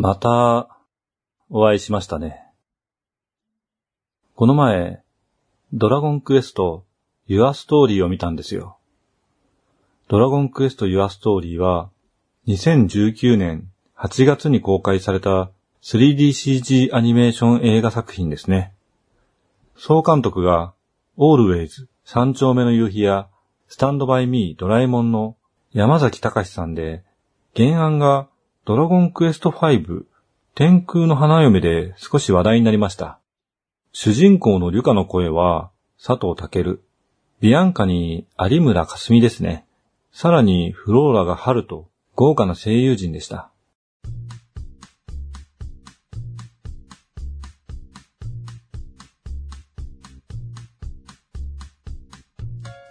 また、お会いしましたね。この前、ドラゴンクエスト、ユアストーリーを見たんですよ。ドラゴンクエストユアストーリーは、2019年8月に公開された 3DCG アニメーション映画作品ですね。総監督が、オールウェイズ、三丁目の夕日や、スタンドバイミードラえもんの山崎隆さんで、原案がドラゴンクエスト5天空の花嫁で少し話題になりました。主人公のリュカの声は佐藤健。ビアンカに有村架純ですね。さらにフローラが春と豪華な声優陣でした。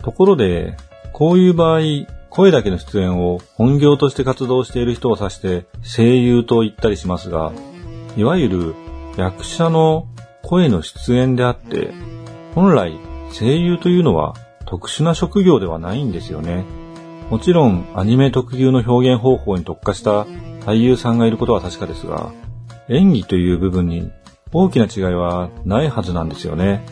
ところで、こういう場合、声だけの出演を本業として活動している人を指して声優と言ったりしますが、いわゆる役者の声の出演であって、本来声優というのは特殊な職業ではないんですよね。もちろんアニメ特有の表現方法に特化した俳優さんがいることは確かですが、演技という部分に大きな違いはないはずなんですよね。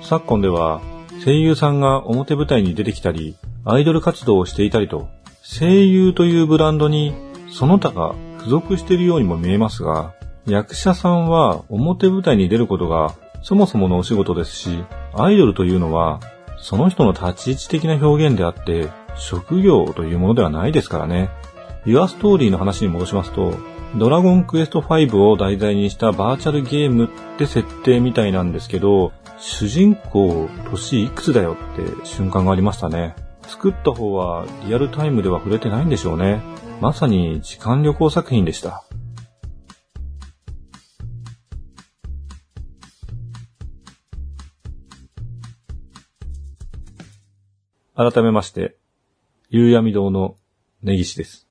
昨今では声優さんが表舞台に出てきたり、アイドル活動をしていたりと、声優というブランドにその他が付属しているようにも見えますが、役者さんは表舞台に出ることがそもそものお仕事ですし、アイドルというのはその人の立ち位置的な表現であって、職業というものではないですからね。ユアストーリーの話に戻しますと、ドラゴンクエスト5を題材にしたバーチャルゲームって設定みたいなんですけど、主人公、年いくつだよって瞬間がありましたね。作った方はリアルタイムでは触れてないんでしょうね。まさに時間旅行作品でした。改めまして、夕闇堂の根岸です。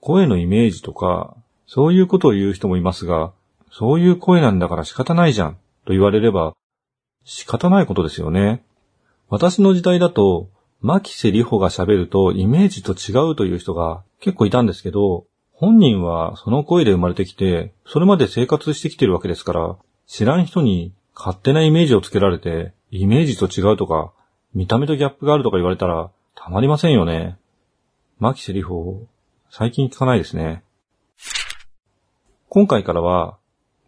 声のイメージとか、そういうことを言う人もいますが、そういう声なんだから仕方ないじゃんと言われれば、仕方ないことですよね。私の時代だと、牧瀬里穂が喋るとイメージと違うという人が結構いたんですけど、本人はその声で生まれてきて、それまで生活してきてるわけですから、知らん人に勝手なイメージをつけられて、イメージと違うとか、見た目とギャップがあるとか言われたら、たまりませんよね。牧瀬里穂、最近聞かないですね。今回からは、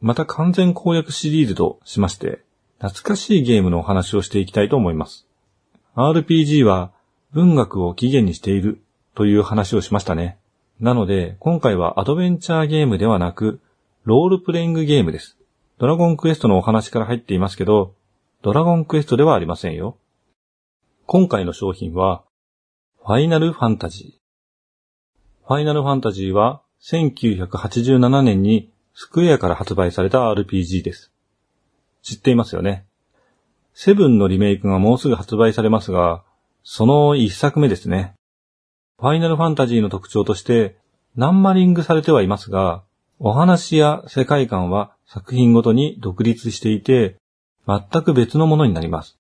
また完全攻略シリーズとしまして、懐かしいゲームのお話をしていきたいと思います。RPG は文学を起源にしているという話をしましたね。なので、今回はアドベンチャーゲームではなく、ロールプレイングゲームです。ドラゴンクエストのお話から入っていますけど、ドラゴンクエストではありませんよ。今回の商品は、ファイナルファンタジー。ファイナルファンタジーは、1987年にスクエアから発売された RPG です。知っていますよね？セブンのリメイクがもうすぐ発売されますが、その一作目ですね。ファイナルファンタジーの特徴として、ナンマリングされてはいますが、お話や世界観は作品ごとに独立していて、全く別のものになります。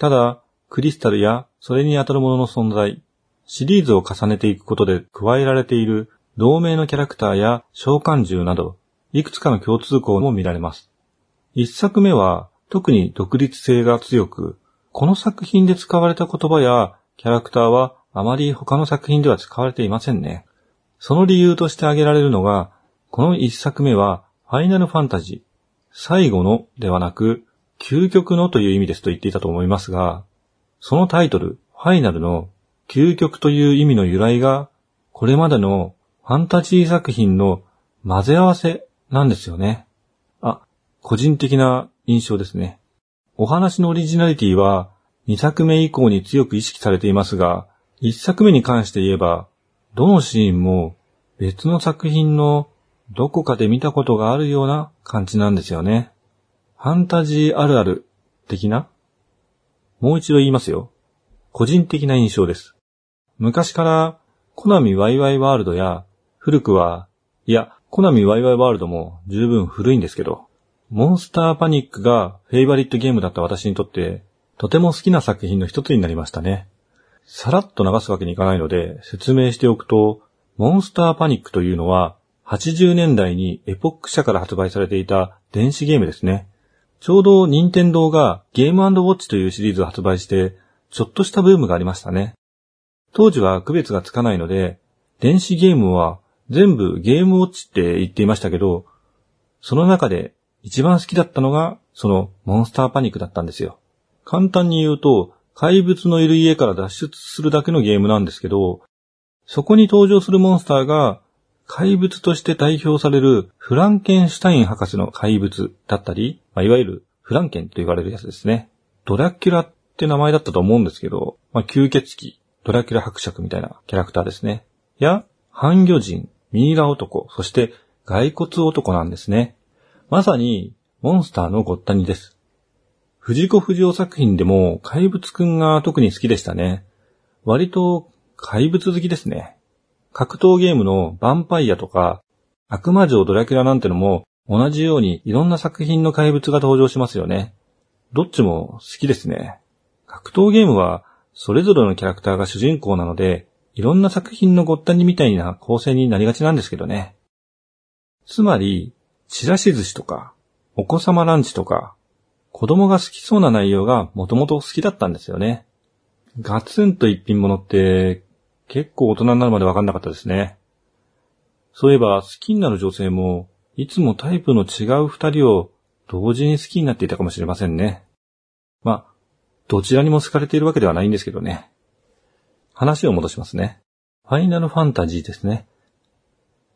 ただ、クリスタルやそれに当たるものの存在、シリーズを重ねていくことで加えられている同名のキャラクターや召喚獣など、いくつかの共通項も見られます。一作目は特に独立性が強く、この作品で使われた言葉やキャラクターはあまり他の作品では使われていませんね。その理由として挙げられるのが、この一作目はファイナルファンタジー、最後のではなく、究極のという意味ですと言っていたと思いますが、そのタイトル、ファイナルの究極という意味の由来が、これまでのファンタジー作品の混ぜ合わせなんですよね。あ個人的な印象ですね。お話のオリジナリティは2作目以降に強く意識されていますが、1作目に関して言えば、どのシーンも別の作品のどこかで見たことがあるような感じなんですよね。ファンタジーあるある的な？もう一度言いますよ。個人的な印象です。昔からコナミワイワイワールドや古くは、いや、コナミワイワイワールドも十分古いんですけど、モンスターパニックがフェイバリットゲームだった私にとって、とても好きな作品の一つになりましたね。さらっと流すわけにいかないので説明しておくと、モンスターパニックというのは80年代にエポック社から発売されていた電子ゲームですね。ちょうど任天堂がゲームウォッチというシリーズを発売して、ちょっとしたブームがありましたね。当時は区別がつかないので、電子ゲームは全部ゲームウォッチって言っていましたけど、その中で一番好きだったのが、そのモンスターパニックだったんですよ。簡単に言うと、怪物のいる家から脱出するだけのゲームなんですけど、そこに登場するモンスターが怪物として代表されるフランケンシュタイン博士の怪物だったり、まあ、いわゆるフランケンと言われるやつですね。ドラキュラって名前だったと思うんですけど、まあ、吸血鬼、ドラキュラ伯爵みたいなキャラクターですね。や、半魚人、ミイラ男、そして骸骨男なんですね。まさに、モンスターのごったにです。藤子不二雄作品でも怪物くんが特に好きでしたね。割と怪物好きですね。格闘ゲームのヴァンパイアとか、悪魔城ドラキュラなんてのも同じようにいろんな作品の怪物が登場しますよね。どっちも好きですね。格闘ゲームはそれぞれのキャラクターが主人公なので、いろんな作品のごったにみたいな構成になりがちなんですけどね。つまり、ちらし寿司とか、お子様ランチとか、子供が好きそうな内容がもともと好きだったんですよね。ガツンと一品物って結構大人になるまでわかんなかったですね。そういえば好きになる女性もいつもタイプの違う二人を同時に好きになっていたかもしれませんね。まあ、どちらにも好かれているわけではないんですけどね。話を戻しますね。ファイナルファンタジーですね。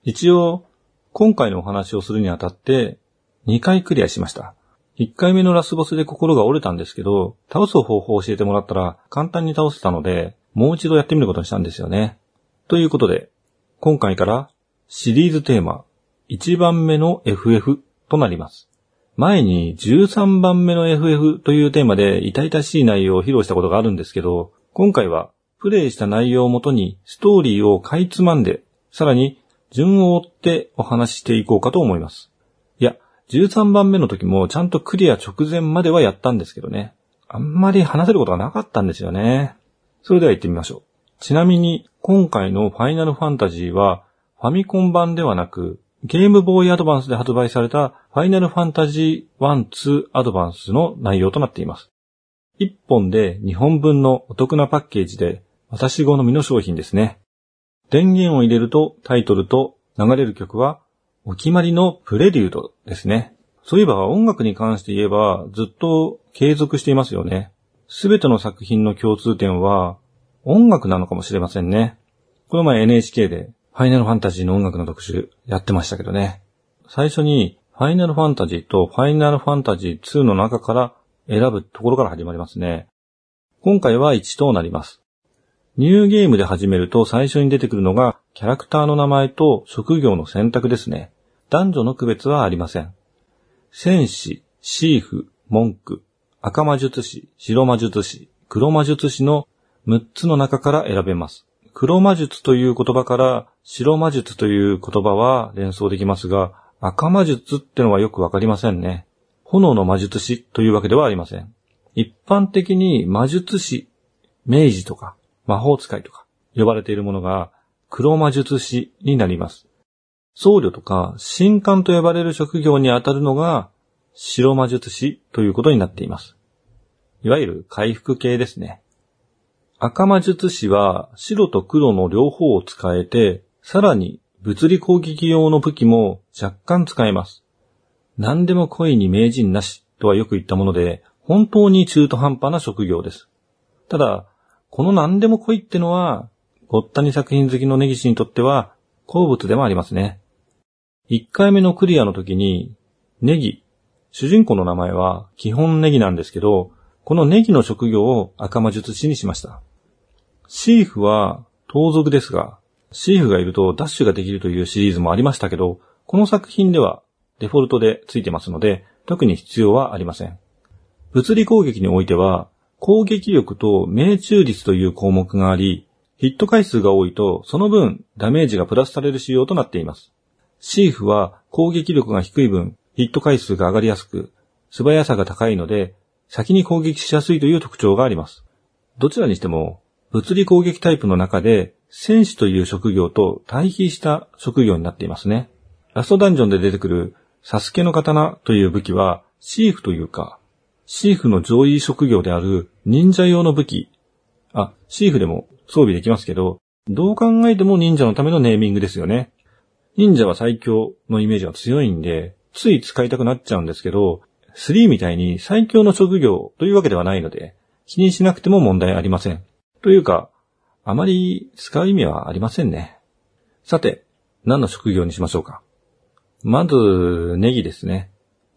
一応、今回のお話をするにあたって2回クリアしました。1回目のラスボスで心が折れたんですけど、倒す方法を教えてもらったら簡単に倒せたので、もう一度やってみることにしたんですよね。ということで、今回からシリーズテーマ1番目の FF となります。前に13番目の FF というテーマで痛々しい内容を披露したことがあるんですけど、今回はプレイした内容をもとにストーリーをかいつまんで、さらに順を追ってお話ししていこうかと思います。いや、13番目の時もちゃんとクリア直前まではやったんですけどね。あんまり話せることがなかったんですよね。それでは行ってみましょう。ちなみに、今回のファイナルファンタジーは、ファミコン版ではなく、ゲームボーイアドバンスで発売されたファイナルファンタジー1、2アドバンスの内容となっています。1本で2本分のお得なパッケージで、私好みの商品ですね。電源を入れるとタイトルと流れる曲は、お決まりのプレリュードですね。そういえば音楽に関して言えばずっと継続していますよね。すべての作品の共通点は音楽なのかもしれませんね。この前 NHK でファイナルファンタジーの音楽の特集やってましたけどね。最初にファイナルファンタジーとファイナルファンタジー2の中から選ぶところから始まりますね。今回は1となります。ニューゲームで始めると最初に出てくるのがキャラクターの名前と職業の選択ですね。男女の区別はありません。戦士、シーフ、文句、赤魔術師、白魔術師、黒魔術師の6つの中から選べます。黒魔術という言葉から白魔術という言葉は連想できますが、赤魔術ってのはよくわかりませんね。炎の魔術師というわけではありません。一般的に魔術師、明治とか魔法使いとか呼ばれているものが黒魔術師になります。僧侶とか神官と呼ばれる職業にあたるのが白魔術師ということになっています。いわゆる回復系ですね。赤魔術師は白と黒の両方を使えて、さらに物理攻撃用の武器も若干使えます。何でも恋に名人なしとはよく言ったもので、本当に中途半端な職業です。ただ、この何でも恋ってのは、ごったに作品好きの根岸にとっては好物でもありますね。1回目のクリアの時に、ネギ主人公の名前は基本ネギなんですけど、このネギの職業を赤魔術師にしました。シーフは盗賊ですが、シーフがいるとダッシュができるというシリーズもありましたけど、この作品ではデフォルトでついてますので、特に必要はありません。物理攻撃においては、攻撃力と命中率という項目があり、ヒット回数が多いと、その分ダメージがプラスされる仕様となっています。シーフは攻撃力が低い分、ヒット回数が上がりやすく、素早さが高いので、先に攻撃しやすいという特徴があります。どちらにしても、物理攻撃タイプの中で、戦士という職業と対比した職業になっていますね。ラストダンジョンで出てくるサスケの刀という武器は、シーフというか、シーフの上位職業である忍者用の武器。あ、シーフでも装備できますけど、どう考えても忍者のためのネーミングですよね。忍者は最強のイメージが強いんで、つい使いたくなっちゃうんですけど、3みたいに最強の職業というわけではないので、気にしなくても問題ありません。というか、あまり使う意味はありませんね。さて、何の職業にしましょうか。まず、ネギですね。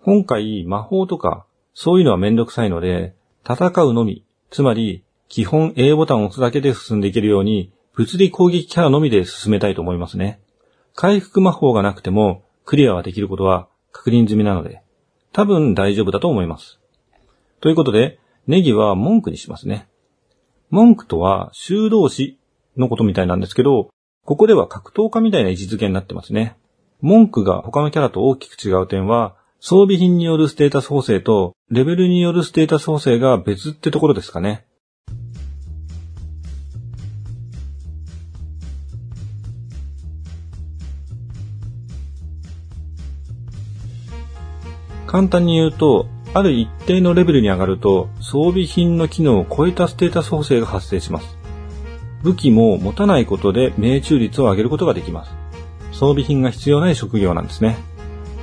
今回、魔法とか、そういうのはめんどくさいので、戦うのみ、つまり、基本 A ボタンを押すだけで進んでいけるように、物理攻撃キャラのみで進めたいと思いますね。回復魔法がなくても、クリアはできることは確認済みなので、多分大丈夫だと思います。ということで、ネギは文句にしますね。文句とは修道士のことみたいなんですけど、ここでは格闘家みたいな位置づけになってますね。文句が他のキャラと大きく違う点は、装備品によるステータス補正とレベルによるステータス補正が別ってところですかね。簡単に言うと、ある一定のレベルに上がると装備品の機能を超えたステータス補正が発生します。武器も持たないことで命中率を上げることができます。装備品が必要ない職業なんですね。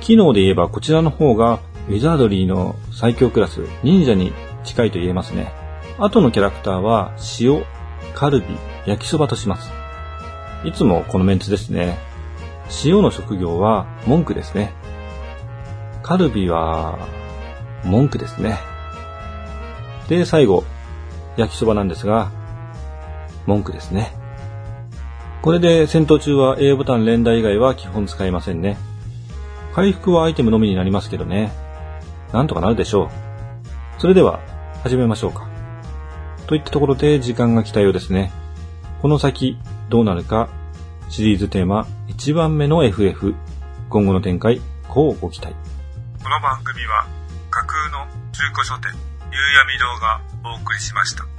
機能で言えばこちらの方がウィザードリーの最強クラス忍者に近いと言えますね。後のキャラクターは塩、カルビ、焼きそばとします。いつもこのメンツですね。塩の職業は文句ですね。カルビは文句ですね。で、最後、焼きそばなんですが、文句ですね。これで戦闘中は A ボタン連打以外は基本使いませんね。回復はアイテムのみになりますけどね。なんとかなるでしょう。それでは、始めましょうか。といったところで時間が来たようですね。この先、どうなるか、シリーズテーマ1番目の FF。今後の展開、こうご期待。この番組は、架空の中古書店、夕闇堂がお送りしました。